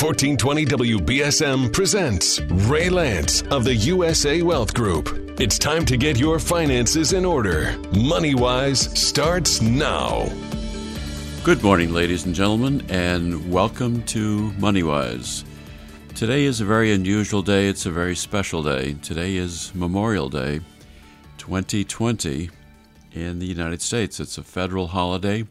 1420 WBSM presents Ray Lance of the USA Wealth Group. It's time to get your finances in order. MoneyWise starts now. Good morning, ladies and gentlemen, and welcome to MoneyWise. Today is a very unusual day. It's a very special day. Today is Memorial Day 2020 in the United States. It's a federal holiday.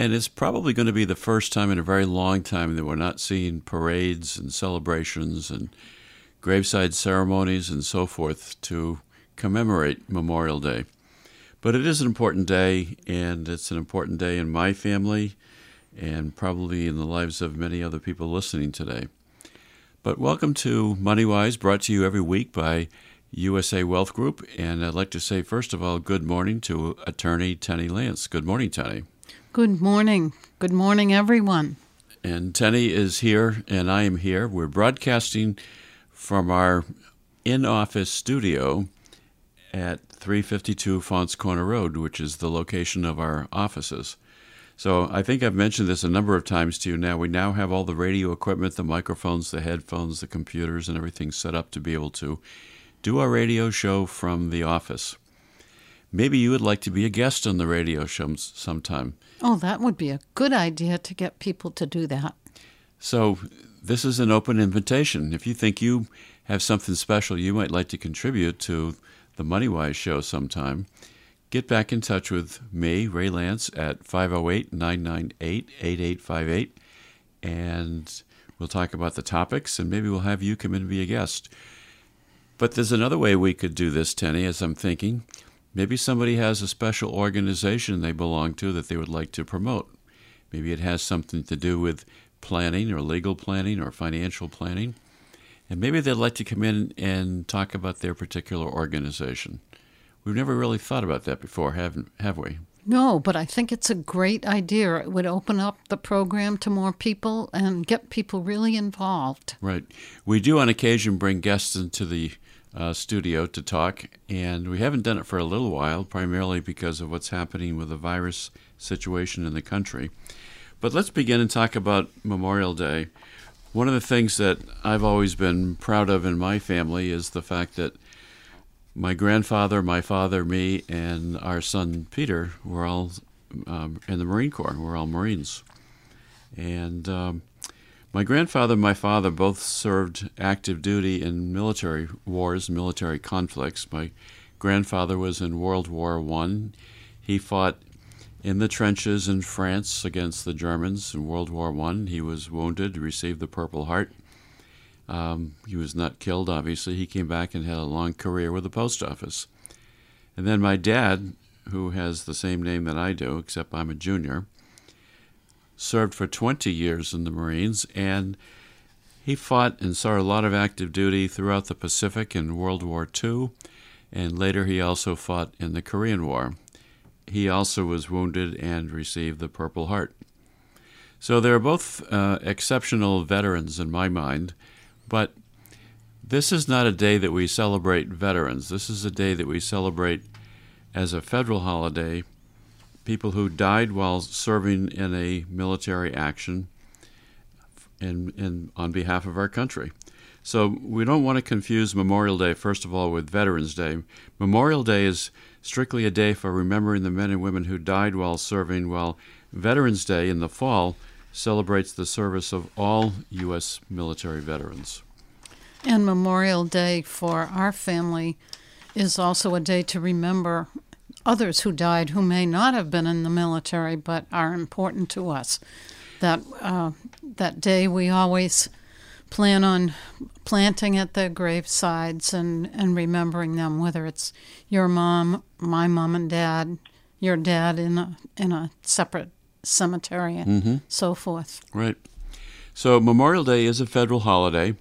And it's probably going to be the first time in a very long time that we're not seeing parades and celebrations and graveside ceremonies and so forth to commemorate Memorial Day. But it is an important day, and it's an important day in my family and probably in the lives of many other people listening today. But welcome to MoneyWise, brought to you every week by USA Wealth Group. And I'd like to say, first of all, good morning to attorney Tenny Lance. Good morning, Tenny. Good morning. Good morning, everyone. And Tenny is here, and I am here. We're broadcasting from our in office studio at 352 Faunce Corner Road, which is the location of our offices. So I think I've mentioned this a number of times to you now. We now have all the radio equipment, the microphones, the headphones, the computers, and everything set up to be able to do our radio show from the office. Maybe you would like to be a guest on the radio show sometime. Oh, that would be a good idea to get people to do that. So, this is an open invitation. If you think you have something special you might like to contribute to the MoneyWise show sometime, get back in touch with me, Ray Lance, at 508 998 8858, and we'll talk about the topics, and maybe we'll have you come in and be a guest. But there's another way we could do this, Tenny, as I'm thinking. Maybe somebody has a special organization they belong to that they would like to promote. Maybe it has something to do with planning or legal planning or financial planning. And maybe they'd like to come in and talk about their particular organization. We've never really thought about that before, haven't have we? No, but I think it's a great idea. It would open up the program to more people and get people really involved. Right. We do on occasion bring guests into the uh, studio to talk, and we haven't done it for a little while, primarily because of what's happening with the virus situation in the country. But let's begin and talk about Memorial Day. One of the things that I've always been proud of in my family is the fact that my grandfather, my father, me, and our son Peter were all um, in the Marine Corps. We're all Marines. And um, my grandfather and my father both served active duty in military wars, military conflicts. My grandfather was in World War One. He fought in the trenches in France against the Germans in World War One. He was wounded, received the Purple Heart. Um, he was not killed, obviously. He came back and had a long career with the post office. And then my dad, who has the same name that I do, except I'm a junior, served for 20 years in the Marines, and he fought and saw a lot of active duty throughout the Pacific in World War II, and later he also fought in the Korean War. He also was wounded and received the Purple Heart. So they're both uh, exceptional veterans in my mind, but this is not a day that we celebrate veterans. This is a day that we celebrate as a federal holiday people who died while serving in a military action in, in, on behalf of our country. So we don't want to confuse Memorial Day, first of all, with Veterans Day. Memorial Day is strictly a day for remembering the men and women who died while serving, while Veterans Day in the fall celebrates the service of all U.S. military veterans. And Memorial Day for our family is also a day to remember others who died who may not have been in the military but are important to us. That uh, that day we always plan on planting at the gravesides and, and remembering them, whether it's your mom, my mom and dad, your dad in a in a separate cemetery, and mm-hmm. so forth. Right. So Memorial Day is a federal holiday.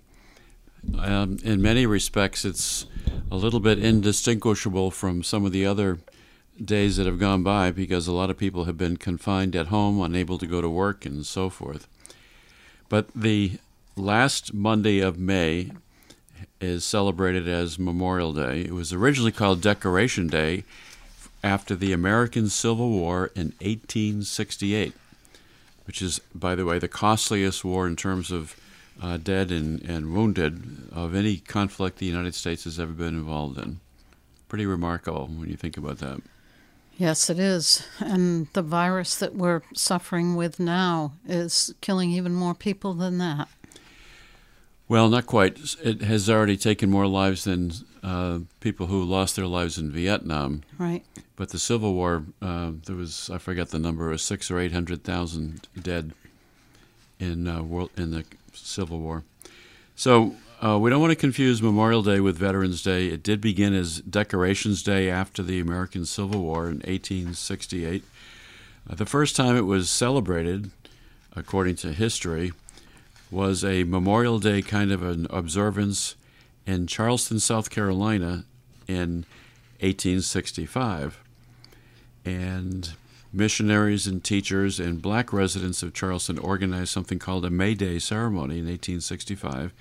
Um, in many respects, it's a little bit indistinguishable from some of the other days that have gone by because a lot of people have been confined at home, unable to go to work, and so forth. But the last Monday of May is celebrated as Memorial Day. It was originally called Decoration Day after the American Civil War in 1868. which is, by the way, the costliest war in terms of uh, dead and, and wounded of any conflict the United States has ever been involved in. Pretty remarkable when you think about that. Yes, it is. And the virus that we're suffering with now is killing even more people than that. Well, not quite. It has already taken more lives than uh, people who lost their lives in Vietnam. Right. But the Civil War, uh, there was I forget the number, was six or eight hundred thousand dead in uh, world in the Civil War. So uh, we don't want to confuse Memorial Day with Veterans Day. It did begin as Decorations Day after the American Civil War in 1868. Uh, the first time it was celebrated, according to history, was a Memorial Day kind of an observance in Charleston, South Carolina in 1865. And missionaries and teachers and black residents of Charleston organized something called a May Day ceremony in 1865.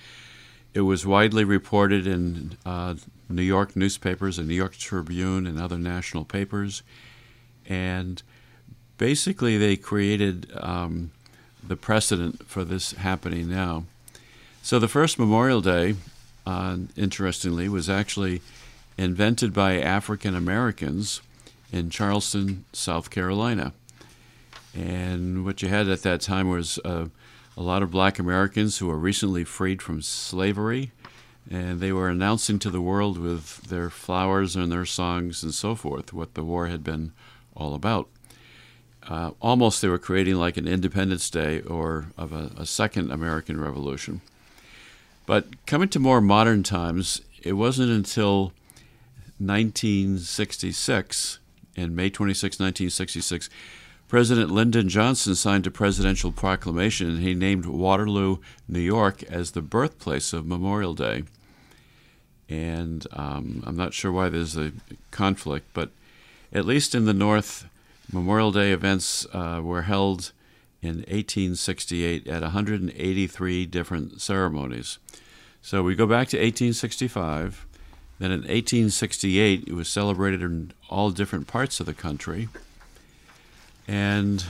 It was widely reported in uh, New York newspapers, the New York Tribune, and other national papers. And basically, they created um, the precedent for this happening now. So the first Memorial Day, uh, interestingly, was actually invented by African Americans in Charleston, South Carolina. And what you had at that time was uh, a lot of black Americans who were recently freed from slavery, and they were announcing to the world with their flowers and their songs and so forth what the war had been all about uh, almost they were creating like an Independence Day or of a, a, second American Revolution. But coming to more modern times, it wasn't until 1966, in May 26, 1966, President Lyndon Johnson signed a presidential proclamation and he named Waterloo, New York, as the birthplace of Memorial Day. And um, I'm not sure why there's a conflict, but at least in the North, Memorial Day events uh, were held in 1868 at 183 different ceremonies. So we go back to 1865. Then in 1868, it was celebrated in all different parts of the country. And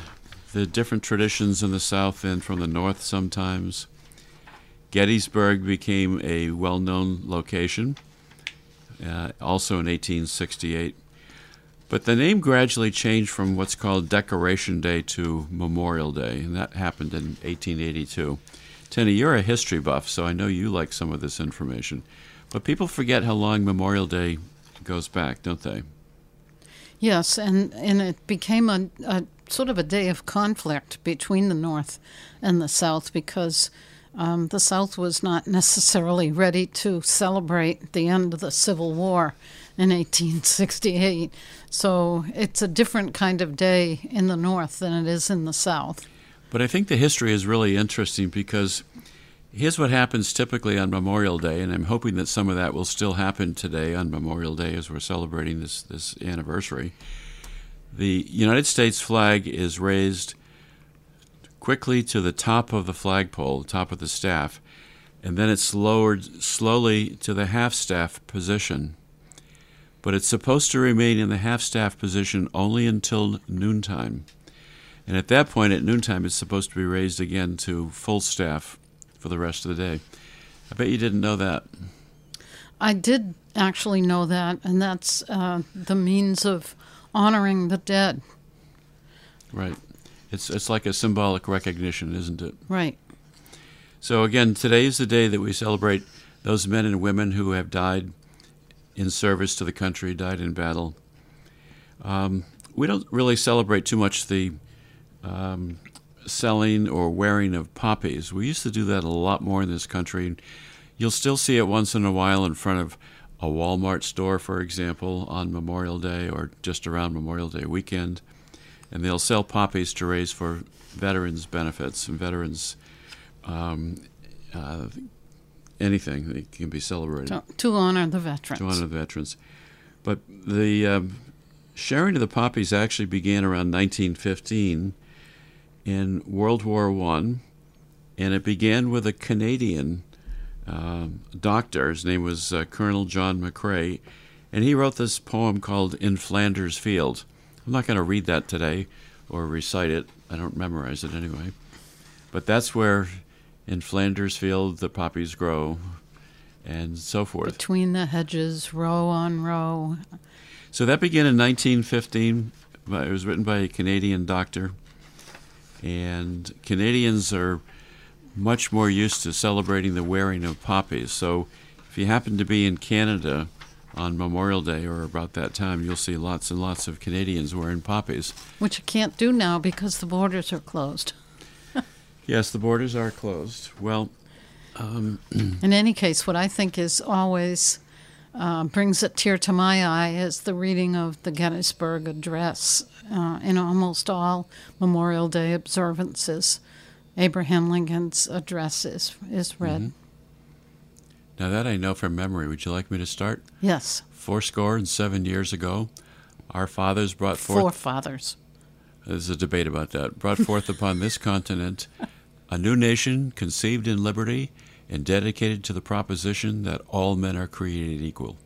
the different traditions in the South and from the North sometimes. Gettysburg became a well known location, uh, also in 1868. But the name gradually changed from what's called Decoration Day to Memorial Day, and that happened in 1882. Tenny, you're a history buff, so I know you like some of this information. But people forget how long Memorial Day goes back, don't they? Yes, and, and it became a, a sort of a day of conflict between the North and the South because um, the South was not necessarily ready to celebrate the end of the Civil War in 1868. So it's a different kind of day in the North than it is in the South. But I think the history is really interesting because here's what happens typically on Memorial Day, and I'm hoping that some of that will still happen today on Memorial Day as we're celebrating this, this anniversary. The United States flag is raised quickly to the top of the flagpole, top of the staff, and then it's lowered slowly to the half staff position but it's supposed to remain in the half staff position only until noontime. And at that point, at noontime, it's supposed to be raised again to full staff for the rest of the day. I bet you didn't know that. I did actually know that, and that's uh, the means of honoring the dead. Right. It's it's like a symbolic recognition, isn't it? Right. So again, today is the day that we celebrate those men and women who have died in service to the country, died in battle. Um, we don't really celebrate too much the um, selling or wearing of poppies. We used to do that a lot more in this country. You'll still see it once in a while in front of a Walmart store, for example, on Memorial Day or just around Memorial Day weekend. And they'll sell poppies to raise for veterans' benefits and veterans um, uh, anything that can be celebrated. To, to, honor the veterans. To honor the veterans. But the um, sharing of the poppies actually began around 1915 in World War One, and it began with a Canadian uh, doctor. His name was uh, Colonel John McCrae, and he wrote this poem called "In Flanders Field." I'm not going to read that today, or recite it. I don't memorize it anyway. But that's where in Flanders Field the poppies grow and so forth. Between the hedges, row on row. So that began in 1915. It was written by a Canadian doctor. And Canadians are much more used to celebrating the wearing of poppies. So if you happen to be in Canada on Memorial Day or about that time, you'll see lots and lots of Canadians wearing poppies. Which you can't do now because the borders are closed. yes, the borders are closed. Well, um, in any case, what I think is always uh, brings a tear to my eye is the reading of the Gettysburg Address uh, in almost all Memorial Day observances. Abraham Lincoln's address is, is read. Mm-hmm. Now, that I know from memory. Would you like me to start? Yes. Fourscore and seven years ago, our fathers brought forth. Forefathers. There's a debate about that. Brought forth upon this continent a new nation conceived in liberty and dedicated to the proposition that all men are created equal.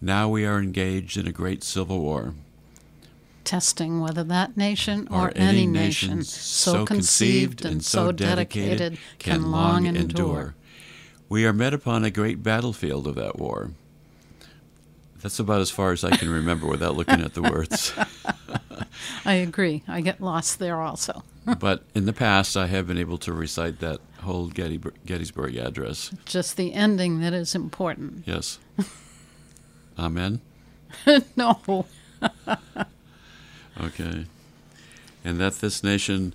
Now we are engaged in a great civil war. Testing whether that nation or, or any, any, nation, so conceived and so dedicated, can long endure. We are met upon a great battlefield of that war. That's about as far as I can remember without looking at the words. I agree. I get lost there also. but in the past, I have been able to recite that whole Gettysburg address. Just the ending that is important. Yes. Amen? no. Okay. And that this nation.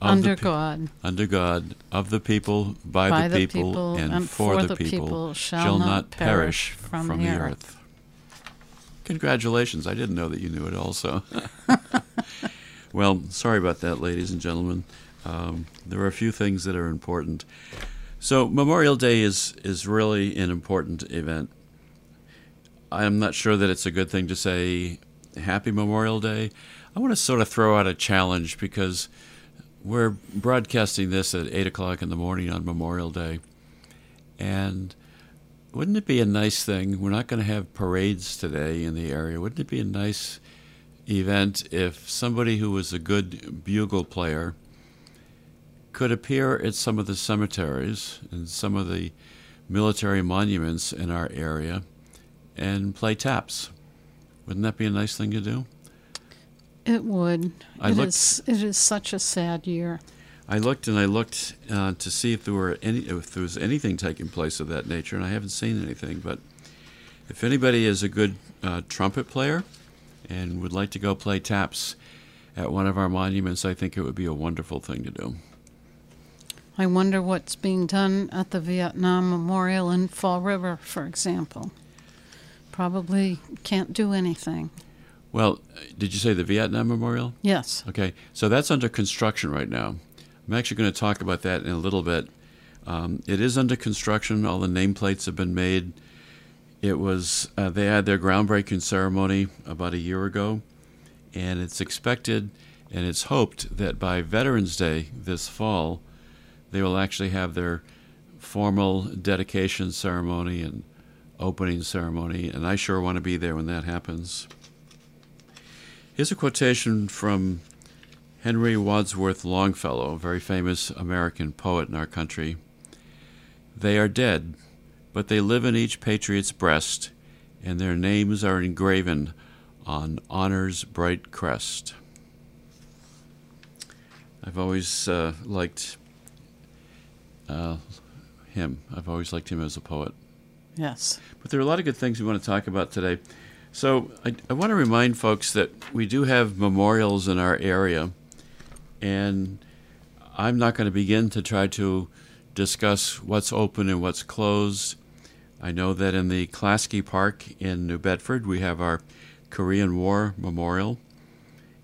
under pe- God. Under God, of the people, by, by the, people, people, and, and for, the, people, people shall, shall, not perish from, from the earth. earth. Congratulations. I didn't know that you knew it also. well, sorry about that, ladies and gentlemen. Um, there are a few things that are important. So Memorial Day is is really an important event. I'm not sure that it's a good thing to say Happy Memorial Day. I want to sort of throw out a challenge because we're broadcasting this at eight o'clock in the morning on Memorial Day, and wouldn't it be a nice thing? We're not going to have parades today in the area. Wouldn't it be a nice event if somebody who was a good bugle player could appear at some of the cemeteries and some of the military monuments in our area and play taps. Wouldn't that be a nice thing to do? It would. I it looked, is, It is such a sad year. I looked and I looked uh, to see if there were any if there was anything taking place of that nature, and I haven't seen anything. But if anybody is a good uh, trumpet player and would like to go play taps at one of our monuments, I think it would be a wonderful thing to do. I wonder what's being done at the Vietnam Memorial in Fall River, for example. Probably can't do anything. Well, did you say the Vietnam Memorial? Yes. Okay, so that's under construction right now. I'm actually going to talk about that in a little bit. Um, it is under construction. All the nameplates have been made. It was uh, they had their groundbreaking ceremony about a year ago, and it's expected and it's hoped that by Veterans Day this fall, they will actually have their formal dedication ceremony and opening ceremony, and I sure want to be there when that happens. Here's a quotation from Henry Wadsworth Longfellow, a very famous American poet in our country. They are dead, but they live in each patriot's breast, and their names are engraven on honor's bright crest. I've always uh, liked uh, him. I've always liked him as a poet. Yes. But there are a lot of good things we want to talk about today. So I, I want to remind folks that we do have memorials in our area, and I'm not going to begin to try to discuss what's open and what's closed. I know that in the Clasky Park in New Bedford, we have our Korean War Memorial,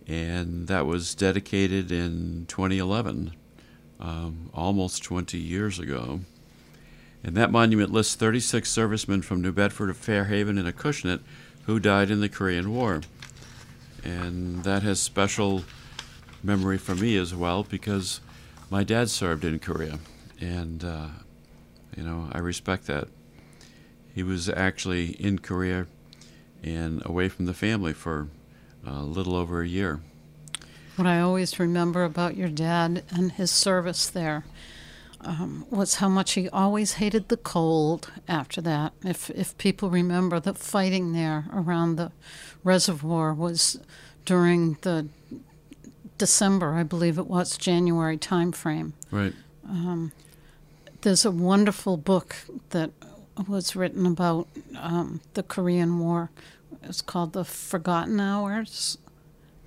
and that was dedicated in 2011 um, almost 20 years ago. And that monument lists 36 servicemen from New Bedford, Fairhaven, and Acushnet who died in the Korean War. And that has special memory for me as well because my dad served in Korea. And, uh, you know, I respect that. He was actually in Korea and away from the family for a little over a year. what I always remember about your dad and his service there um, was how much he always hated the cold after that. If, if people remember, the fighting there around the reservoir was during the December, I believe it was, January time frame. Right. Um, there's a wonderful book that was written about um, the Korean War. It's called The Forgotten Hours.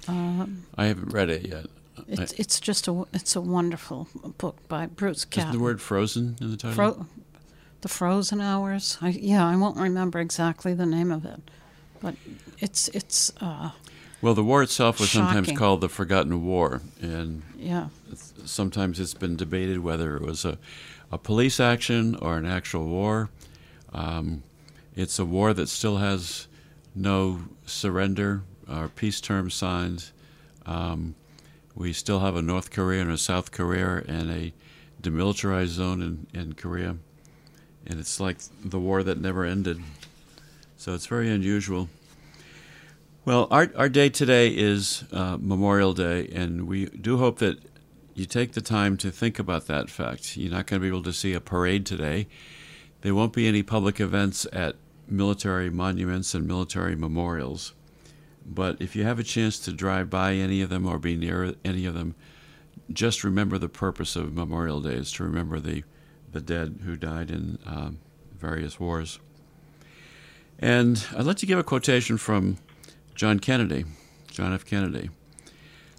Um, I haven't read it yet. It's, it's just a it's a wonderful book by Bruce. Is the word frozen in the title? Fro- the Frozen Hours. I, yeah, I won't remember exactly the name of it, but it's it's. Uh, well, the war itself was shocking. sometimes called the Forgotten War, and yeah, it's, sometimes it's been debated whether it was a, a police action or an actual war. Um, it's a war that still has no surrender or peace terms signed. Um, we still have a North Korea and a South Korea and a demilitarized zone in, in Korea. And it's like the war that never ended. So it's very unusual. Well, our, our day today is uh, Memorial Day, and we do hope that you take the time to think about that fact. You're not going to be able to see a parade today. There won't be any public events at military monuments and military memorials. But if you have a chance to drive by any of them or be near any of them, just remember the purpose of Memorial Day is to remember the, the dead who died in um, various wars. And I'd like to give a quotation from John Kennedy, John F. Kennedy.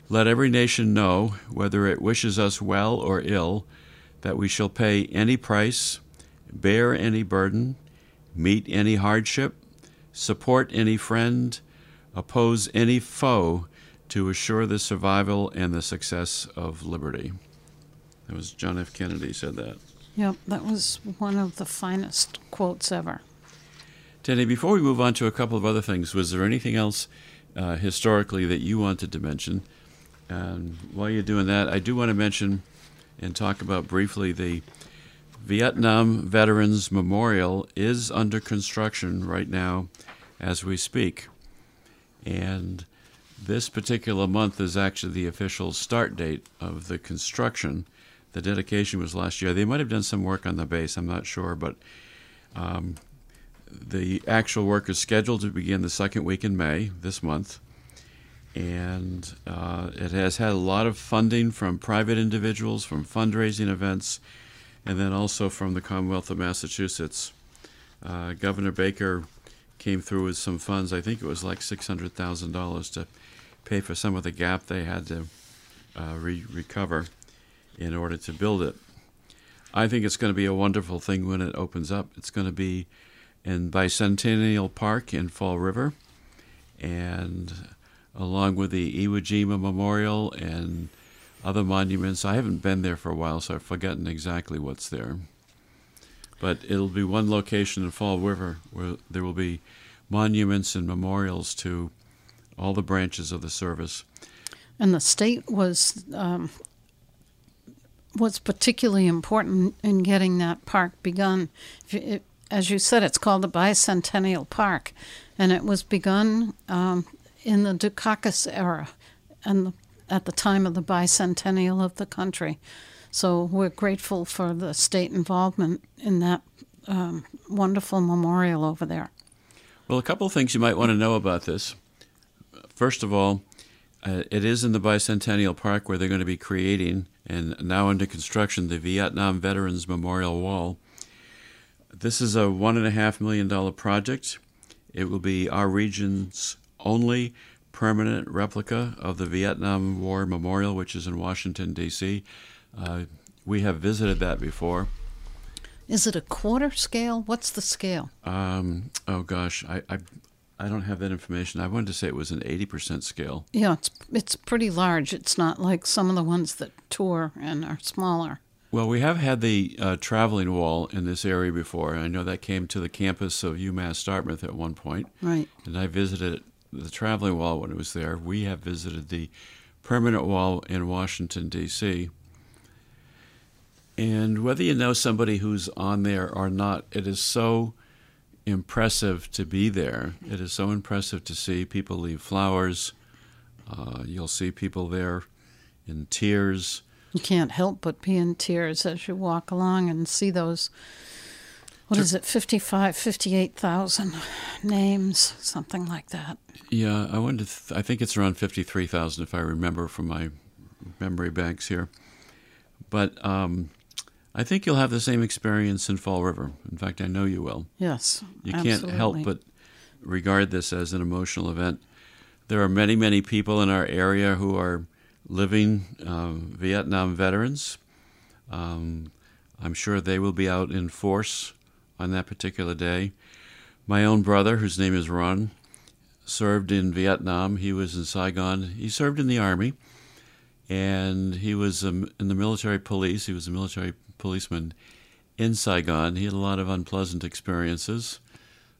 Let every nation know, whether it wishes us well or ill, that we shall pay any price, bear any burden, meet any hardship, support any friend, oppose any foe to assure the survival and the success of liberty. That was John F. Kennedy said that. Yep, that was one of the finest quotes ever. Tenny, before we move on to a couple of other things, was there anything else uh, historically that you wanted to mention? And while you're doing that, I do want to mention and talk about briefly the Vietnam Veterans Memorial is under construction right now as we speak. And this particular month is actually the official start date of the construction. The dedication was last year. They might have done some work on the base, I'm not sure, but um, the actual work is scheduled to begin the second week in May this month. And uh, it has had a lot of funding from private individuals, from fundraising events, and then also from the Commonwealth of Massachusetts. Uh, Governor Baker came through with some funds. I think it was like six hundred thousand dollars to pay for some of the gap they had to uh, re- recover in order to build it. I think it's going to be a wonderful thing when it opens up. It's going to be in Bicentennial Park in Fall River, and along with the Iwo Jima Memorial and other monuments. I haven't been there for a while, so I've forgotten exactly what's there. But it'll be one location in Fall River where there will be monuments and memorials to all the branches of the service. And the state was um, was particularly important in getting that park begun. It, as you said, it's called the Bicentennial Park, and it was begun um, in the Dukakis era, and the at the time of the bicentennial of the country. So we're grateful for the state involvement in that um, wonderful memorial over there. Well, a couple of things you might want to know about this. First of all, uh, it is in the Bicentennial Park where they're going to be creating and now under construction the Vietnam Veterans Memorial Wall. This is a one and a half million dollar project. It will be our region's only permanent replica of the Vietnam War Memorial, which is in Washington, D.C. Uh, we have visited that before. Is it a quarter scale? What's the scale? Um, oh gosh, I, I, I don't have that information. I wanted to say it was an eighty percent scale. Yeah, it's it's pretty large. It's not like some of the ones that tour and are smaller. Well, we have had the uh, traveling wall in this area before. I know that came to the campus of UMass Dartmouth at one point. Right. And I visited the traveling wall when it was there. We have visited the permanent wall in Washington, D.C. And whether you know somebody who's on there or not, it is so impressive to be there. It is so impressive to see people leave flowers Uh, you'll see people there in tears. You can't help but be in tears as you walk along and see those. What is it, 55, 58,000 names, something like that. Yeah, I wonder. Th- I think it's around fifty-three thousand, if I remember from my memory banks here. But um, I think you'll have the same experience in Fall River. In fact, I know you will. Yes. You can't help but regard this as an emotional event. There are many, many people in our area who are living uh, Vietnam veterans. Um, I'm sure they will be out in force on that particular day. My own brother, whose name is Ron, served in Vietnam. He was in Saigon. He served in the army, and he was um, in the military police. He was a military policeman in Saigon. He had a lot of unpleasant experiences.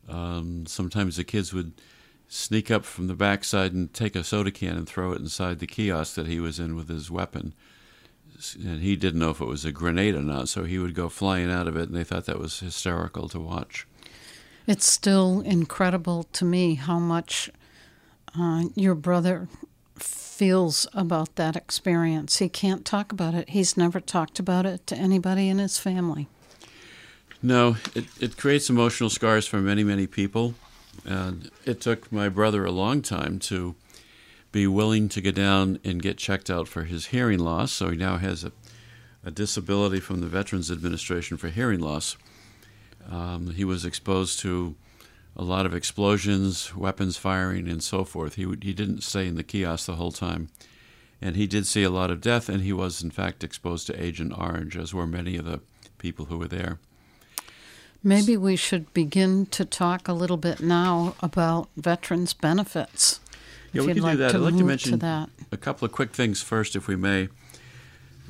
Um, sometimes the kids would sneak up from the backside and take a soda can and throw it inside the kiosk that he was in with his weapon. And he didn't know if it was a grenade or not, so he would go flying out of it, and they thought that was hysterical to watch. It's still incredible to me how much uh, your brother feels about that experience. He can't talk about it. He's never talked about it to anybody in his family. No, it, it creates emotional scars for many, many people. And it took my brother a long time to be willing to go down and get checked out for his hearing loss. So he now has a, a disability from the Veterans Administration for hearing loss. Um, he was exposed to a lot of explosions, weapons firing, and so forth. He, he didn't stay in the kiosk the whole time. And he did see a lot of death, and he was, in fact, exposed to Agent Orange, as were many of the people who were there. Maybe we should begin to talk a little bit now about veterans' benefits. Yeah, we can like do that. to I'd like to mention that. a couple of quick things first, if we may.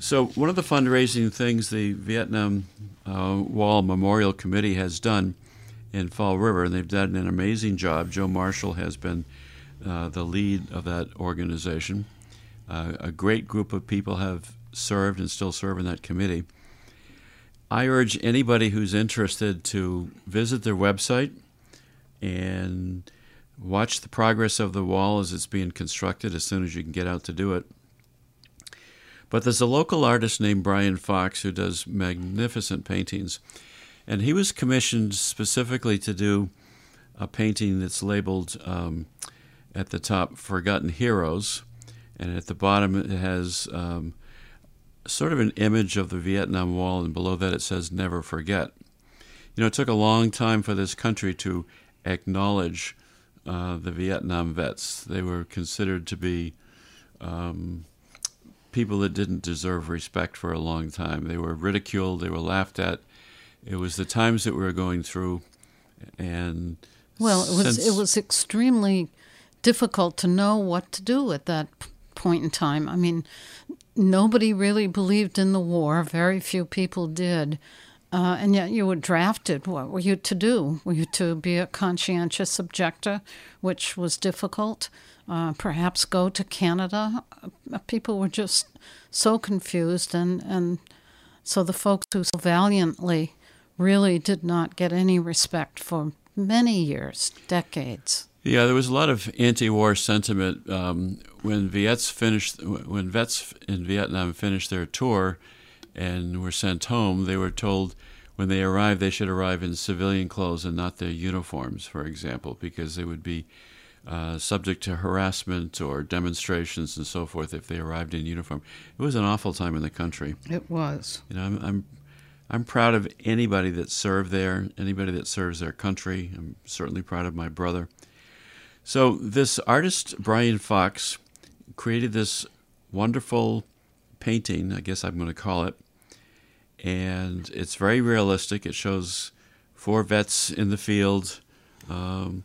So, one of the fundraising things the Vietnam uh, Wall Memorial Committee has done in Fall River, and they've done an amazing job. Joe Marshall has been uh, the lead of that organization. Uh, a great group of people have served and still serve in that committee. I urge anybody who's interested to visit their website and watch the progress of the wall as it's being constructed as soon as you can get out to do it. But there's a local artist named Brian Fox who does magnificent paintings. And he was commissioned specifically to do a painting that's labeled um, at the top Forgotten Heroes. And at the bottom, it has um, sort of an image of the Vietnam Wall, and below that, it says Never Forget. You know, it took a long time for this country to acknowledge uh, the Vietnam vets. They were considered to be um, people that didn't deserve respect for a long time. They were ridiculed, they were laughed at. It was the times that we were going through, and Well, it was it was extremely difficult to know what to do at that point in time. I mean, nobody really believed in the war. Very few people did. Uh, and yet you were drafted. What were you to do? Were you to be a conscientious objector, which was difficult? Uh, perhaps go to Canada? Uh, people were just so confused, and, and so the folks who so valiantly really did not get any respect for many years, decades. Yeah, there was a lot of anti-war sentiment um, when vets finished. When vets in Vietnam finished their tour and were sent home, they were told when they arrived they should arrive in civilian clothes and not their uniforms, for example, because they would be uh, subject to harassment or demonstrations and so forth if they arrived in uniform. It was an awful time in the country. It was. You know, I'm, I'm I'm proud of anybody that served there, anybody that serves their country. I'm certainly proud of my brother. So this artist Brian Fox created this wonderful painting, I guess I'm going to call it, and it's very realistic. It shows four vets in the field. Um,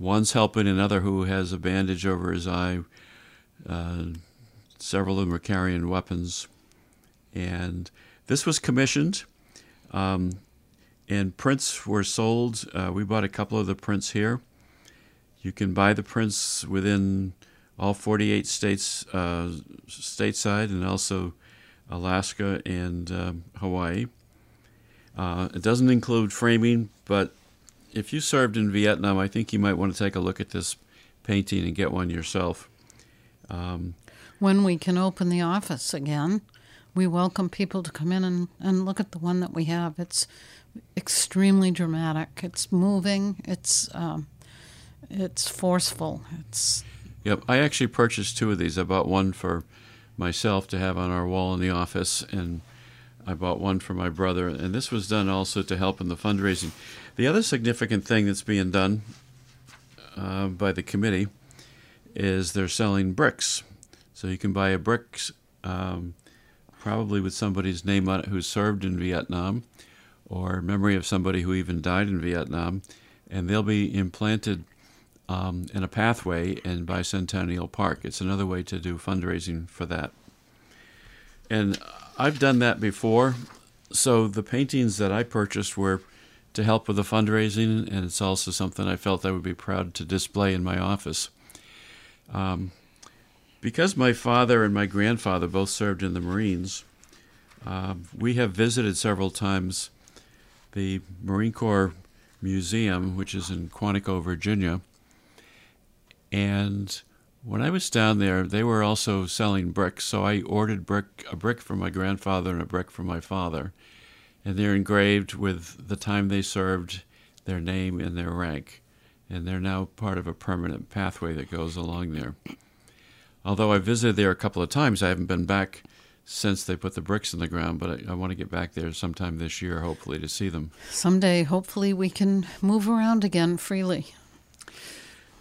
one's helping another who has a bandage over his eye. Uh, several of them are carrying weapons, and this was commissioned. Um, and prints were sold. Uh, we bought a couple of the prints here. You can buy the prints within all 48 states, uh, stateside, and also Alaska and um, Hawaii. Uh, it doesn't include framing, but if you served in Vietnam, I think you might want to take a look at this painting and get one yourself. Um, when we can open the office again, we welcome people to come in and, and look at the one that we have. It's extremely dramatic. It's moving. It's um, it's forceful. It's Yep, I actually purchased two of these. I bought one for myself to have on our wall in the office, and I bought one for my brother. And this was done also to help in the fundraising. The other significant thing that's being done uh, by the committee is they're selling bricks. So you can buy a brick, um, probably with somebody's name on it who served in Vietnam, or memory of somebody who even died in Vietnam, and they'll be implanted um, in a pathway in Bicentennial Park. It's another way to do fundraising for that. And I've done that before. So the paintings that I purchased were to help with the fundraising, and it's also something I felt I would be proud to display in my office. Um, because my father and my grandfather both served in the Marines, uh, we have visited several times the Marine Corps Museum, which is in Quantico, Virginia. And when I was down there, they were also selling bricks. So I ordered brick a brick for my grandfather and a brick for my father, and they're engraved with the time they served, their name, and their rank, and they're now part of a permanent pathway that goes along there. Although I visited there a couple of times, I haven't been back since they put the bricks in the ground, but I, I, want to get back there sometime this year, hopefully, to see them. Someday, hopefully, we can move around again freely.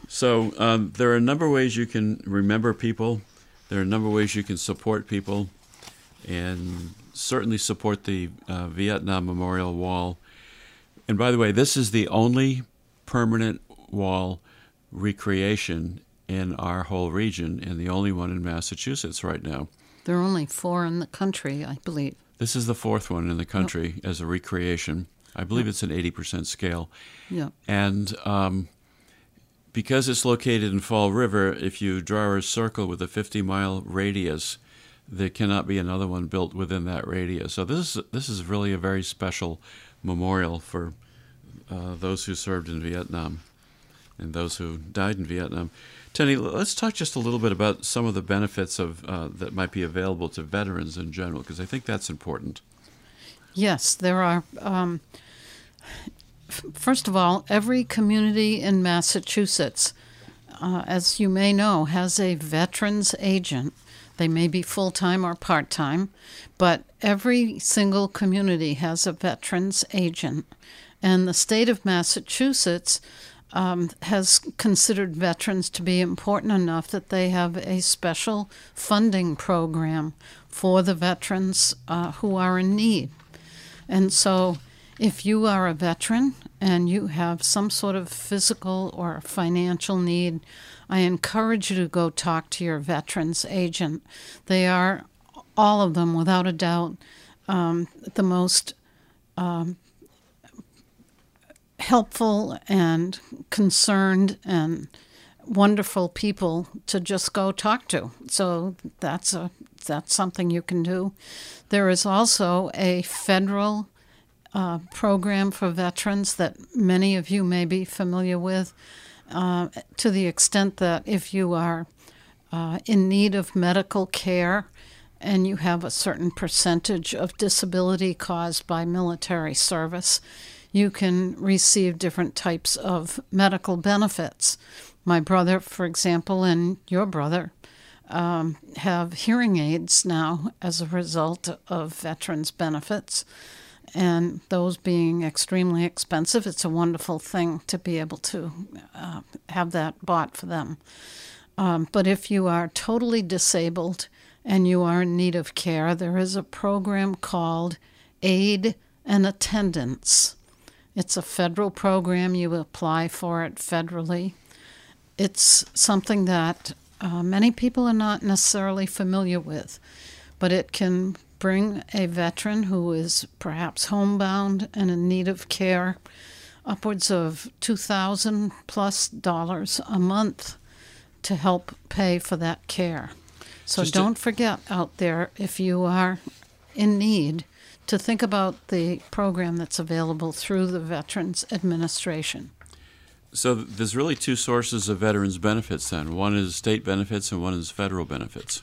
So, um, there are a number of ways you can remember people, there are a number of ways you can support people, and certainly support the uh, Vietnam Memorial Wall. And by the way, this is the only permanent wall recreation in our whole region and the only one in Massachusetts right now. There are only four in the country, I believe. This is the fourth one in the country yep. as a recreation. I believe yep. it's an 80% scale. Yeah. And um, because it's located in Fall River, if you draw a circle with a 50 mile radius, there cannot be another one built within that radius. So this is this is really a very special memorial for uh, those who served in Vietnam and those who died in Vietnam. Tenny, let's talk just a little bit about some of the benefits of uh, that might be available to veterans in general, because I think that's important. Yes, there are. Um, first of all, every community in Massachusetts, uh, as you may know, has a veterans agent. They may be full time or part time, but every single community has a veterans agent. And the state of Massachusetts um, has considered veterans to be important enough that they have a special funding program for the veterans uh, who are in need. And so, if you are a veteran and you have some sort of physical or financial need, I encourage you to go talk to your veterans agent. They are, all of them, without a doubt, um, the most um, helpful and concerned and wonderful people to just go talk to. So that's a that's something you can do. There is also a federal uh, program for veterans that many of you may be familiar with, uh, to the extent that if you are uh, in need of medical care and you have a certain percentage of disability caused by military service, you can receive different types of medical benefits. My brother, for example, and your brother um, have hearing aids now as a result of veterans' benefits. And those being extremely expensive, it's a wonderful thing to be able to uh, have that bought for them. Um, but if you are totally disabled and you are in need of care, there is a program called Aid and Attendance. It's a federal program. You apply for it federally. It's something that uh, many people are not necessarily familiar with, but it can bring a veteran who is perhaps homebound and in need of care upwards of 2000 plus dollars a month to help pay for that care. So Just don't to- forget out there if you are in need to think about the program that's available through the Veterans Administration. So there's really two sources of veterans benefits then. One is state benefits and one is federal benefits.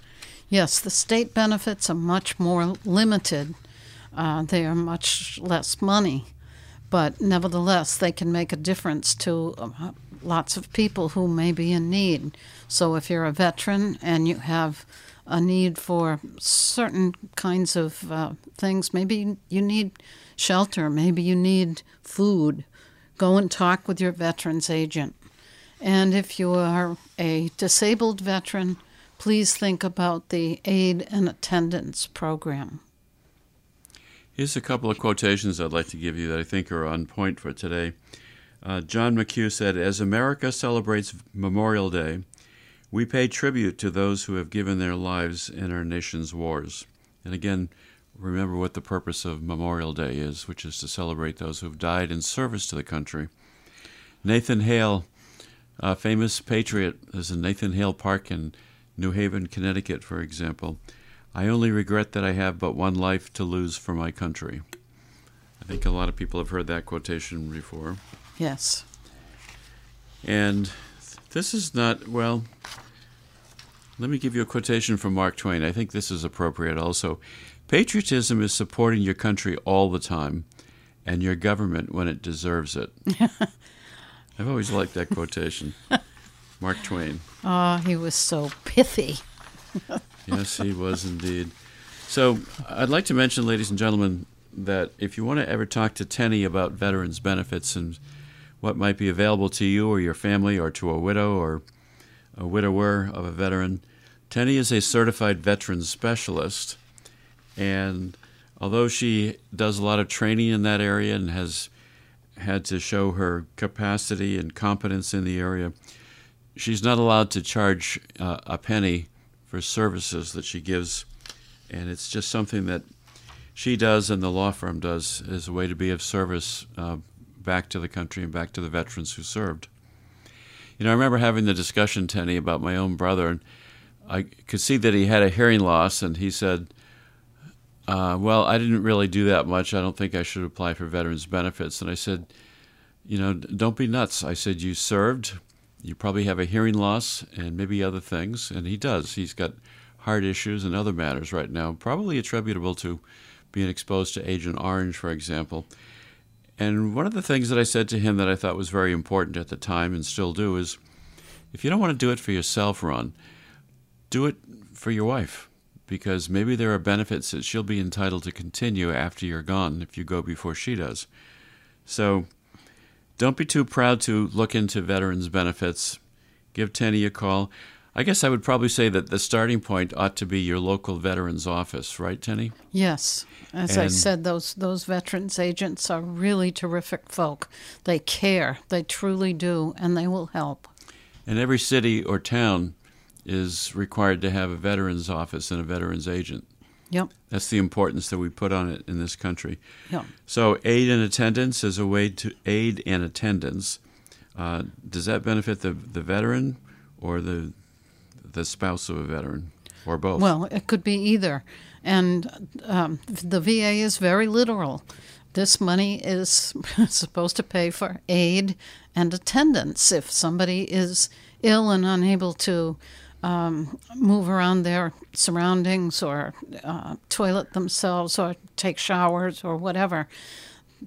Yes, the state benefits are much more limited. Uh, they are much less money, but nevertheless, they can make a difference to uh, lots of people who may be in need. So if you're a veteran and you have a need for certain kinds of uh, things, maybe you need shelter, maybe you need food, go and talk with your veterans agent. And if you are a disabled veteran, please think about the aid and attendance program. Here's a couple of quotations I'd like to give you that I think are on point for today. Uh, John McHugh said, As America celebrates Memorial Day, we pay tribute to those who have given their lives in our nation's wars. And again, remember what the purpose of Memorial Day is, which is to celebrate those who have died in service to the country. Nathan Hale, a famous patriot, is in Nathan Hale Park in New Haven, Connecticut, for example. I only regret that I have but one life to lose for my country. I think a lot of people have heard that quotation before. Yes. And this is not, well, let me give you a quotation from Mark Twain. I think this is appropriate also. Patriotism is supporting your country all the time and your government when it deserves it. I've always liked that quotation. Mark Twain. Oh, he was so pithy. yes, he was indeed. So I'd like to mention, ladies and gentlemen, that if you want to ever talk to Tenny about veterans benefits and what might be available to you or your family or to a widow or a widower of a veteran, Tenny is a certified veteran specialist and although she does a lot of training in that area and has had to show her capacity and competence in the area, she's not allowed to charge uh, a penny for services that she gives. And it's just something that she does and the law firm does as a way to be of service uh, back to the country and back to the veterans who served. You know, I remember having the discussion, Tenny, about my own brother, and I could see that he had a hearing loss, and he said, uh, well, I didn't really do that much. I don't think I should apply for veterans benefits. And I said, you know, don't be nuts. I said, you served. You probably have a hearing loss and maybe other things. And he does. He's got heart issues and other matters right now, probably attributable to being exposed to Agent Orange, for example. And one of the things that I said to him that I thought was very important at the time and still do is if you don't want to do it for yourself, Ron, do it for your wife because maybe there are benefits that she'll be entitled to continue after you're gone if you go before she does. So don't be too proud to look into veterans benefits. Give Tenny a call. I guess I would probably say that the starting point ought to be your local veterans office, right, Tenny? Yes. As and I said, those those veterans agents are really terrific folk. They care, they truly do, and they will help. And every city or town is required to have a veterans office and a veterans agent. Yep. That's the importance that we put on it in this country. Yep. So aid in attendance is a way to aid in attendance. Uh, does that benefit the, the veteran or the the spouse of a veteran or both? Well, it could be either. And um, the VA is very literal. This money is supposed to pay for aid and attendance if somebody is ill and unable to um, move around their surroundings or uh, toilet themselves or take showers or whatever.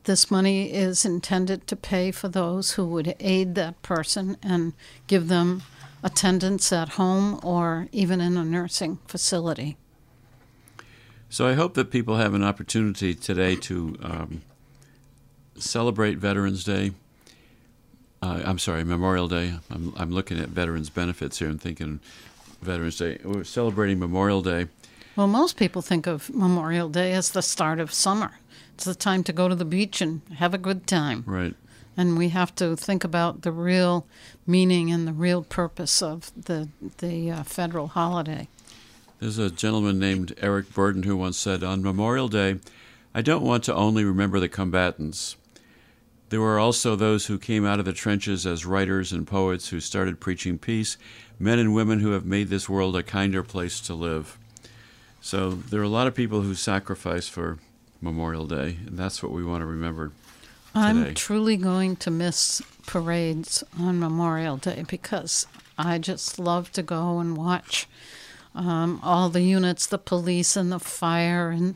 This money is intended to pay for those who would aid that person and give them attendance at home or even in a nursing facility. So I hope that people have an opportunity today to um, celebrate Veterans Day. Uh, I'm sorry, Memorial Day. I'm, I'm looking at veterans benefits here and thinking Veterans Day. We're celebrating Memorial Day. Well, most people think of Memorial Day as the start of summer. It's the time to go to the beach and have a good time. Right. And we have to think about the real meaning and the real purpose of the the uh, federal holiday. There's a gentleman named Eric Burdon who once said, "On Memorial Day, I don't want to only remember the combatants." There were also those who came out of the trenches as writers and poets who started preaching peace, men and women who have made this world a kinder place to live. So there are a lot of people who sacrifice for Memorial Day, and that's what we want to remember. I'm truly going to miss parades on Memorial Day because I just love to go and watch um, all the units, the police and the fire and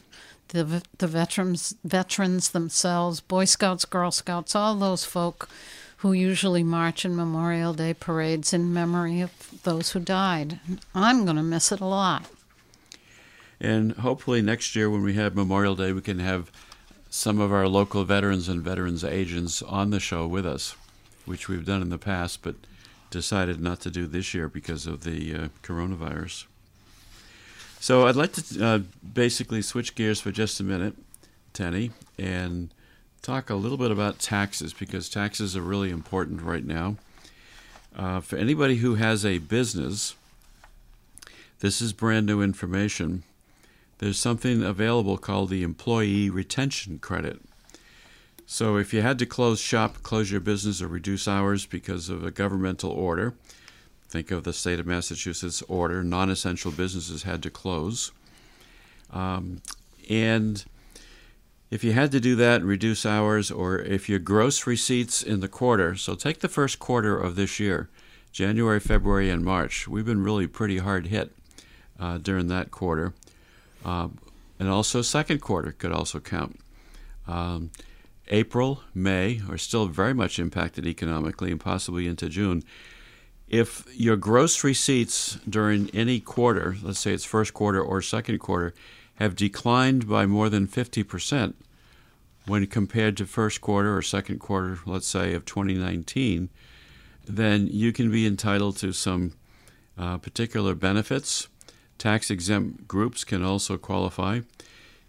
the the veterans veterans themselves, Boy Scouts, Girl Scouts, all those folk who usually march in Memorial Day parades in memory of those who died. I'm going to miss it a lot. And hopefully next year when we have Memorial Day, we can have some of our local veterans and veterans agents on the show with us, which we've done in the past, but decided not to do this year because of the uh, coronavirus. So I'd like to uh, basically switch gears for just a minute, Tenny, and talk a little bit about taxes because taxes are really important right now. Uh, for anybody who has a business, this is brand new information there's something available called the Employee Retention Credit. So if you had to close shop, close your business, or reduce hours because of a governmental order, think of the state of Massachusetts order, non essential businesses had to close. Um, and if you had to do that and reduce hours, or if your gross receipts in the quarter, so take the first quarter of this year, January, February, and March, we've been really pretty hard hit uh, during that quarter. Um, and also, second quarter could also count. Um, April, May are still very much impacted economically and possibly into June. If your gross receipts during any quarter, let's say it's first quarter or second quarter, have declined by more than 50% when compared to first quarter or second quarter, let's say, of 2019, then you can be entitled to some uh, particular benefits Tax exempt groups can also qualify.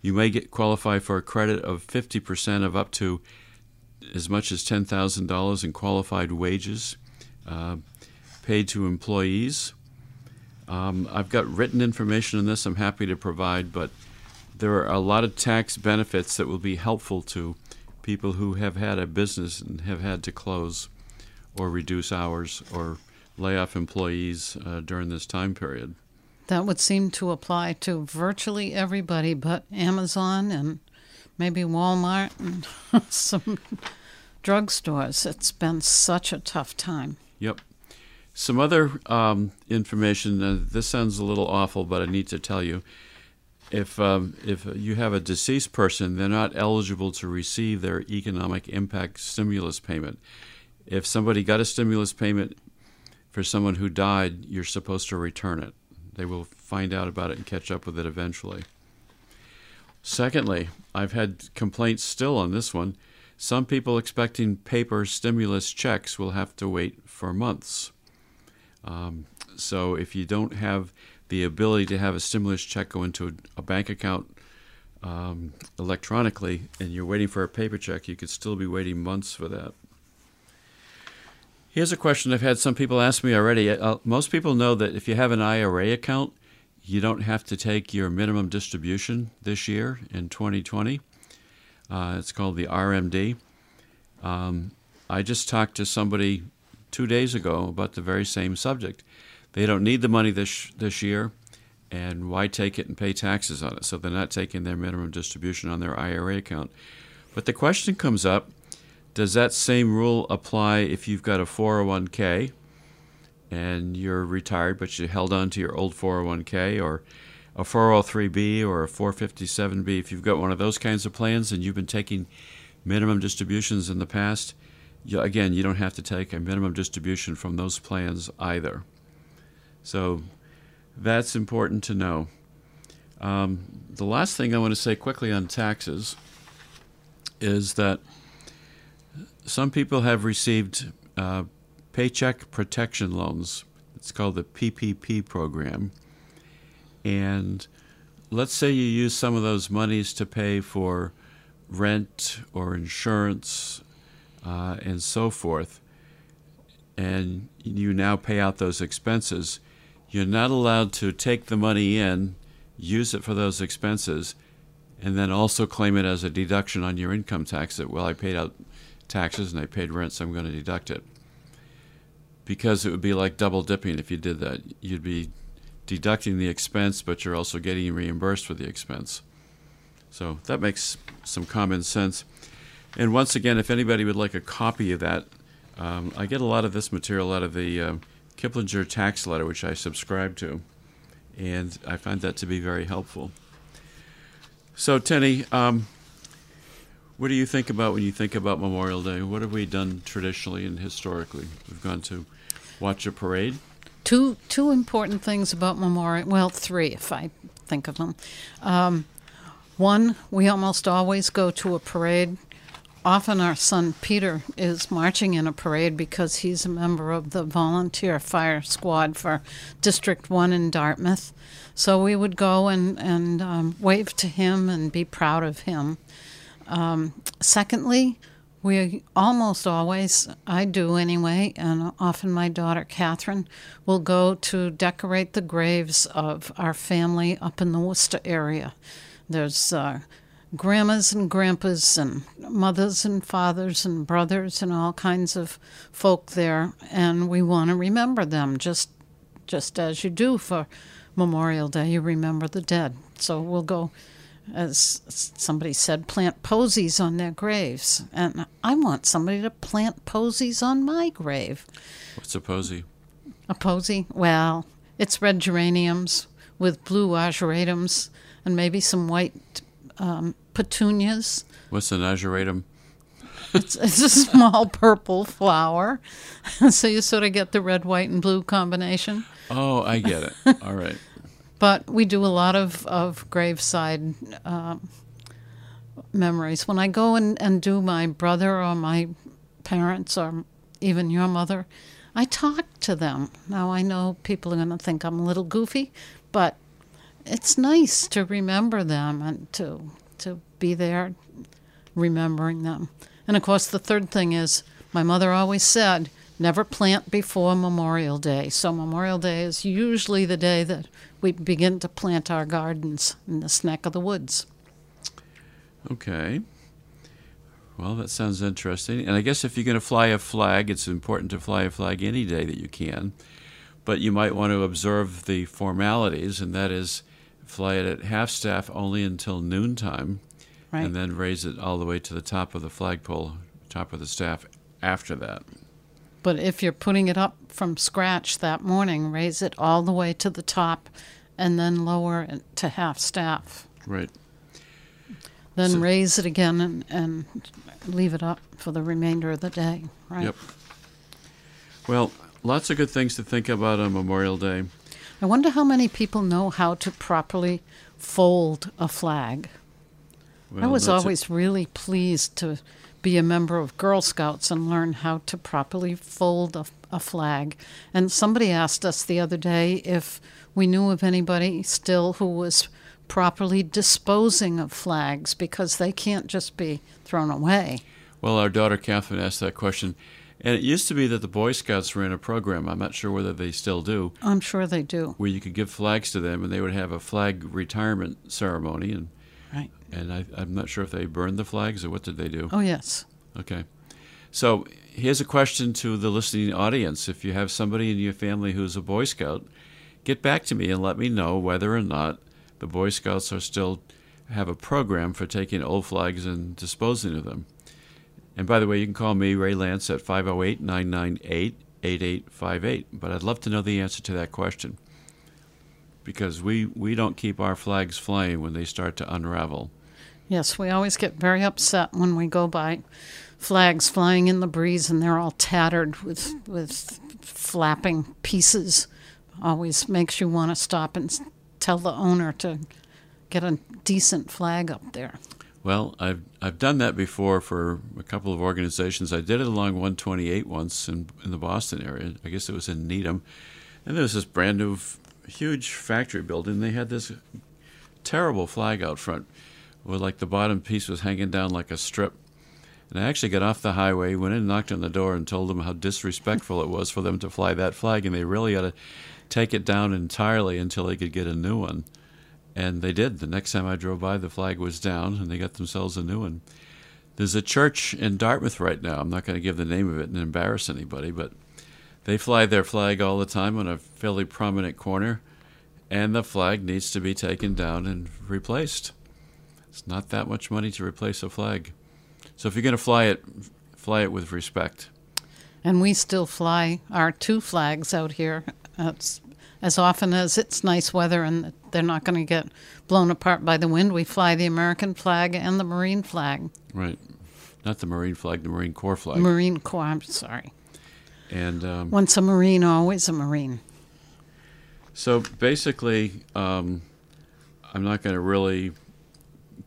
You may get qualify for a credit of 50% of up to as much as $10,000 in qualified wages uh, paid to employees. Um, I've got written information on this I'm happy to provide, but there are a lot of tax benefits that will be helpful to people who have had a business and have had to close or reduce hours or lay off employees uh, during this time period. That would seem to apply to virtually everybody but Amazon and maybe Walmart and some drugstores. It's been such a tough time. Yep. Some other um, information. Uh, this sounds a little awful, but I need to tell you. If um, if you have a deceased person, they're not eligible to receive their economic impact stimulus payment. If somebody got a stimulus payment for someone who died, you're supposed to return it. They will find out about it and catch up with it eventually. Secondly, I've had complaints still on this one. Some people expecting paper stimulus checks will have to wait for months. Um, so if you don't have the ability to have a stimulus check go into a, a bank account um, electronically and you're waiting for a paper check, you could still be waiting months for that. Here's a question I've had some people ask me already. Uh, most people know that if you have an IRA account, you don't have to take your minimum distribution this year in 2020. Uh, it's called the RMD. Um, I just talked to somebody two days ago about the very same subject. They don't need the money this this year, and why take it and pay taxes on it? So they're not taking their minimum distribution on their IRA account. But the question comes up does that same rule apply if you've got a 401k and you're retired but you held on to your old 401k or a 403b or a 457b? If you've got one of those kinds of plans and you've been taking minimum distributions in the past, you, again, you don't have to take a minimum distribution from those plans either. So that's important to know. Um, the last thing I want to say quickly on taxes is that some people have received uh, paycheck protection loans. It's called the PPP program. And let's say you use some of those monies to pay for rent or insurance uh, and so forth, and you now pay out those expenses. You're not allowed to take the money in, use it for those expenses, and then also claim it as a deduction on your income tax that, well, I paid out taxes and I paid rent, so I'm going to deduct it. Because it would be like double dipping if you did that. You'd be deducting the expense, but you're also getting reimbursed for the expense. So that makes some common sense. And once again, if anybody would like a copy of that, um, I get a lot of this material out of the uh, Kiplinger tax letter, which I subscribe to, and I find that to be very helpful. So, Tenny, um, what do you think about when you think about Memorial Day? What have we done traditionally and historically? We've gone to watch a parade. Two two important things about Memorial. Well, three if I think of them. Um, one, we almost always go to a parade. Often our son Peter is marching in a parade because he's a member of the volunteer fire squad for District 1 in Dartmouth. So we would go and, and um, wave to him and be proud of him. Um, secondly, we almost always, I do anyway, and often my daughter Catherine will go to decorate the graves of our family up in the Worcester area. There's uh, grandmas and grandpas and mothers and fathers and brothers and all kinds of folk there, and we want to remember them just just as you do for Memorial Day. You remember the dead, so we'll go as somebody said, plant posies on their graves. And I want somebody to plant posies on my grave. What's a posy? A posy? Well, it's red geraniums with blue ageratum and maybe some white um, petunias. What's an ageratum? it's, it's a small purple flower. so you sort of get the red, white, and blue combination. Oh, I get it. All right. But we do a lot of, of graveside um, memories. When I go and, and do my brother or my parents or even your mother, I talk to them. Now, I know people are going to think I'm a little goofy, but it's nice to remember them and to, to be there remembering them. And of course, the third thing is my mother always said, never plant before Memorial Day. So Memorial Day is usually the day that we begin to plant our gardens in this neck of the woods. Okay. Well, that sounds interesting. And I guess if you're going to fly a flag, it's important to fly a flag any day that you can. But you might want to observe the formalities, and that is fly it at half staff only until noontime, right. and then raise it all the way to the top of the flagpole, top of the staff after that. But if you're putting it up from scratch that morning, raise it all the way to the top and then lower it to half staff. Right. Then So- raise it again and, and leave it up for the remainder of the day, right? Yep. Well, lots of good things to think about on Memorial Day. I wonder how many people know how to properly fold a flag. I was that's a- always really pleased to be a member of Girl Scouts and learn how to properly fold a, a flag. And somebody asked us the other day if we knew of anybody still who was properly disposing of flags because they can't just be thrown away. Well, our daughter Catherine asked that question, and it used to be that the Boy Scouts ran a program. I'm not sure whether they still do, I'm sure they do. where you could give flags to them, and they would have a flag retirement ceremony. And Right. and I, I'm not sure if they burned the flags or what did they do. Oh, yes. Okay. So here's a question to the listening audience. If you have somebody in your family who's a Boy Scout, get back to me and let me know whether or not the Boy Scouts are still have a program for taking old flags and disposing of them. And by the way, you can call me, Ray Lance, at 508 998 8858. But I'd love to know the answer to that question because we, we don't keep our flags flying when they start to unravel. Yes, we always get very upset when we go by flags flying in the breeze and they're all tattered with with flapping pieces. Always makes you want to stop and tell the owner to get a decent flag up there. Well, I've I've done that before for a couple of organizations. I did it along 128 once in in the Boston area. I guess it was in Needham, and there was this brand new, huge factory building. They had this terrible flag out front, where like the bottom piece was hanging down like a strip. And I actually got off the highway, went in, knocked on the door, and told them how disrespectful it was for them to fly that flag, and they really ought to take it down entirely until they could get a new one. And they did. The next time I drove by, the flag was down, and they got themselves a new one. There's a church in Dartmouth right now. I'm not going to give the name of it and embarrass anybody, but they fly their flag all the time on a fairly prominent corner, and the flag needs to be taken down and replaced. It's not that much money to replace a flag. So if you're going to fly it, fly it with respect. And we still fly our two flags out here as, as often as it's nice weather and they're not going to get blown apart by the wind. We fly the American flag and the Marine flag. Right. Not the Marine flag, the Marine Corps flag. Marine Corps, I'm sorry. And um, Once a Marine, always a Marine. So basically, um, I'm not going to really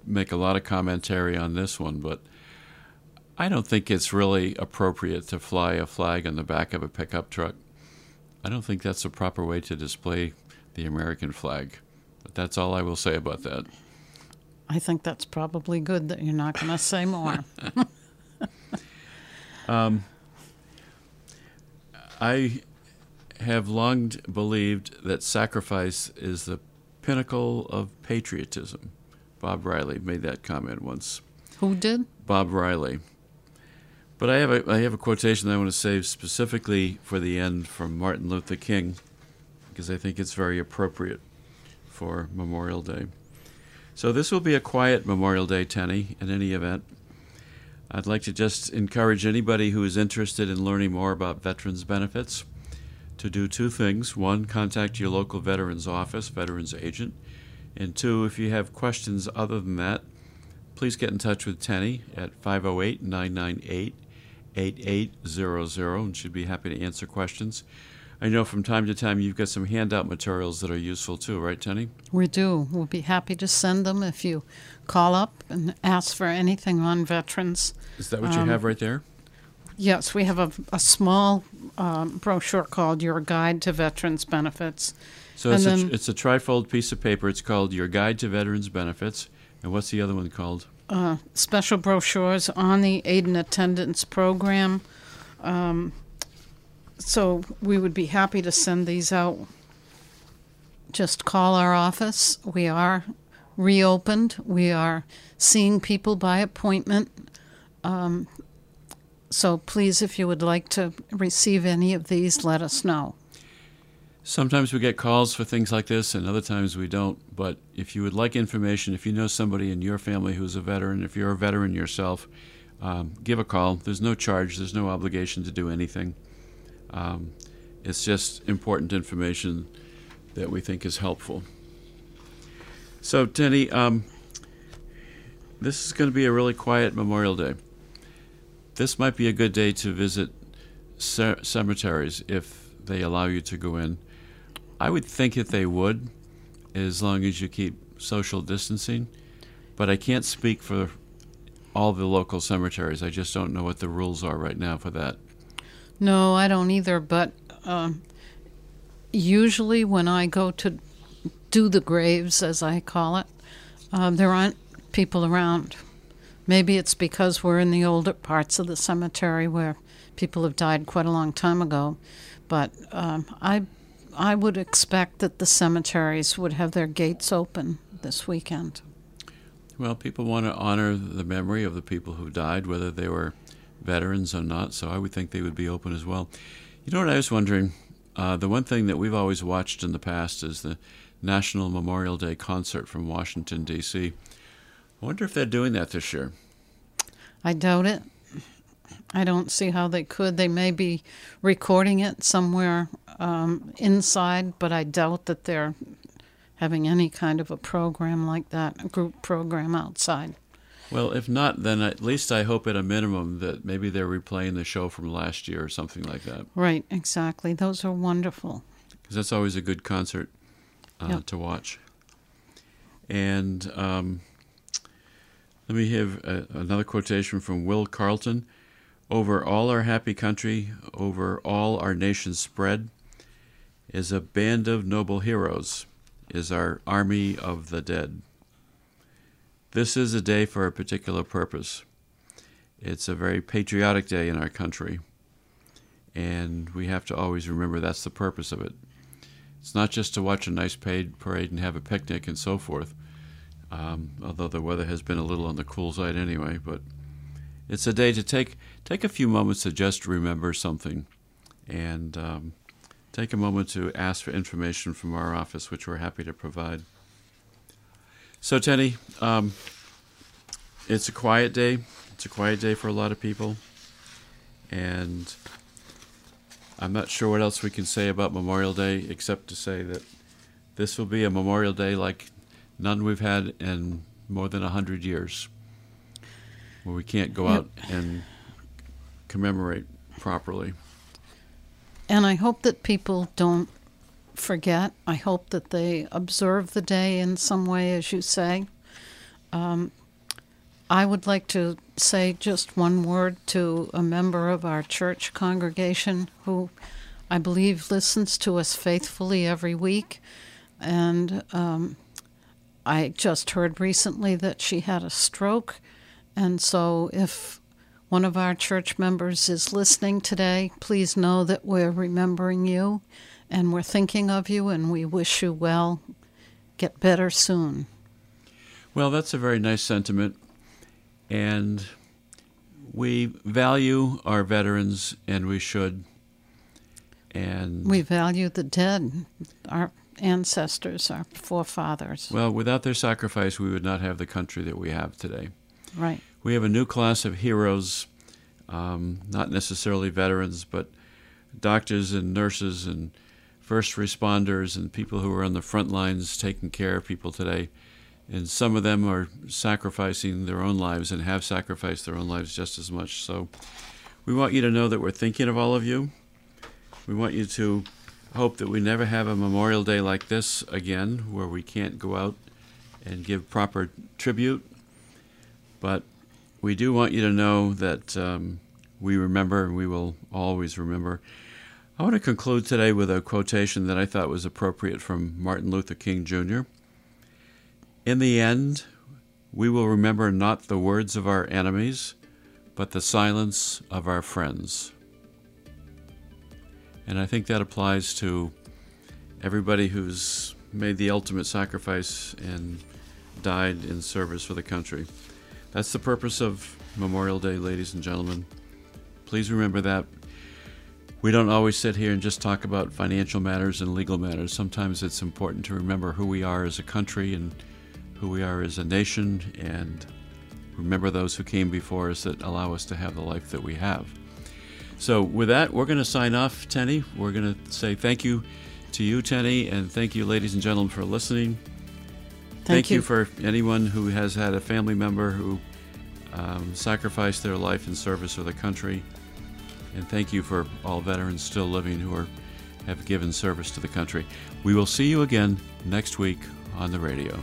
make a lot of commentary on this one, but I don't think it's really appropriate to fly a flag on the back of a pickup truck. I don't think that's a proper way to display the American flag. But that's all I will say about that. I think that's probably good that you're not going to say more. I have long believed that sacrifice is the pinnacle of patriotism. Bob Riley made that comment once. Who did? Bob Riley. But I have a I have a quotation that I want to save specifically for the end from Martin Luther King, because I think it's very appropriate for Memorial Day. So this will be a quiet Memorial Day, Tenny, in any event. I'd like to just encourage anybody who is interested in learning more about veterans benefits to do two things. One, contact your local veterans office, veterans agent. And two, if you have questions other than that, please get in touch with Tenny at 508 998 8800 and she'd be happy to answer questions. I know from time to time you've got some handout materials that are useful too, right, Tenny? We do. We'll be happy to send them if you call up and ask for anything on veterans. Is that what you have right there? Yes, we have a, a small um, brochure called Your Guide to Veterans Benefits. So it's, And a, it's a trifold piece of paper. It's called Your Guide to Veterans Benefits. And what's the other one called? uh, special brochures on the aid and attendance program. Um, so we would be happy to send these out. Just call our office. We are reopened. We are seeing people by appointment. Um, so please, if you would like to receive any of these, let us know. Sometimes we get calls for things like this, and other times we don't. But if you would like information, if you know somebody in your family who's a veteran, if you're a veteran yourself, um, give a call. There's no charge, there's no obligation to do anything. Um, it's just important information that we think is helpful. So, Tenny, um, this is going to be a really quiet Memorial Day. This might be a good day to visit ce- cemeteries if they allow you to go in. I would think that they would, as long as you keep social distancing. But I can't speak for all the local cemeteries. I just don't know what the rules are right now for that. No, I don't either. But um, usually, when I go to do the graves, as I call it, um, there aren't people around. Maybe it's because we're in the older parts of the cemetery where people have died quite a long time ago. But um, I, I would expect that the cemeteries would have their gates open this weekend. Well, people want to honor the memory of the people who died, whether they were veterans or not, so I would think they would be open as well. You know what I was wondering? Uh, the one thing that we've always watched in the past is the National Memorial Day concert from Washington, D.C. I wonder if they're doing that this year. I doubt it. I don't see how they could. They may be recording it somewhere um, inside, but I doubt that they're having any kind of a program like that, a group program outside. Well, if not, then at least I hope at a minimum that maybe they're replaying the show from last year or something like that. Right, exactly. Those are wonderful. because that's always a good concert uh, Yep. to watch. And um, let me have a, another quotation from Will Carleton. Over all our happy country, over all our nations spread, is a band of noble heroes, is our army of the dead. This is a day for a particular purpose. It's a very patriotic day in our country, and we have to always remember that's the purpose of it. It's not just to watch a nice paid parade and have a picnic and so forth, um, although the weather has been a little on the cool side anyway. But it's a day to take take a few moments to just remember something, and um, take a moment to ask for information from our office, which we're happy to provide. So, Tenny, um, it's a quiet day it's a quiet day for a lot of people. And I'm not sure what else we can say about Memorial Day except to say that this will be a Memorial Day like none we've had in more than 100 years, where we can't go Yep. out and commemorate properly. And I hope that people don't forget. I hope that they observe the day in some way, as you say. Um, I would like to say just one word to a member of our church congregation who I believe listens to us faithfully every week. And um, I just heard recently that she had a stroke. And so if one of our church members is listening today, please know that we're remembering you and we're thinking of you and we wish you well. Get better soon. Well, that's a very nice sentiment. And we value our veterans, and we should. And We value the dead, our ancestors, our forefathers. well, without their sacrifice, we would not have the country that we have today. Right. We have a new class of heroes, um, not necessarily veterans, but doctors and nurses and first responders and people who are on the front lines taking care of people today. And some of them are sacrificing their own lives and have sacrificed their own lives just as much. So we want you to know that we're thinking of all of you. We want you to hope that we never have a Memorial Day like this again, where we can't go out and give proper tribute. But we do want you to know that um, we remember and we will always remember. I want to conclude today with a quotation that I thought was appropriate from Martin Luther King Jr. In the end, we will remember not the words of our enemies, but the silence of our friends. And I think that applies to everybody who's made the ultimate sacrifice and died in service for the country. That's the purpose of Memorial Day, ladies and gentlemen. Please remember that. We don't always sit here and just talk about financial matters and legal matters. Sometimes it's important to remember who we are as a country and who we are as a nation and remember those who came before us that allow us to have the life that we have. So, with that, we're going to sign off, Tenny. We're going to say thank you to you, Tenny, and thank you, ladies and gentlemen, for listening. Thank, you. for anyone who has had a family member who um, sacrificed their life in service of the country. And thank you for all veterans still living who are, have given service to the country. We will see you again next week on the radio.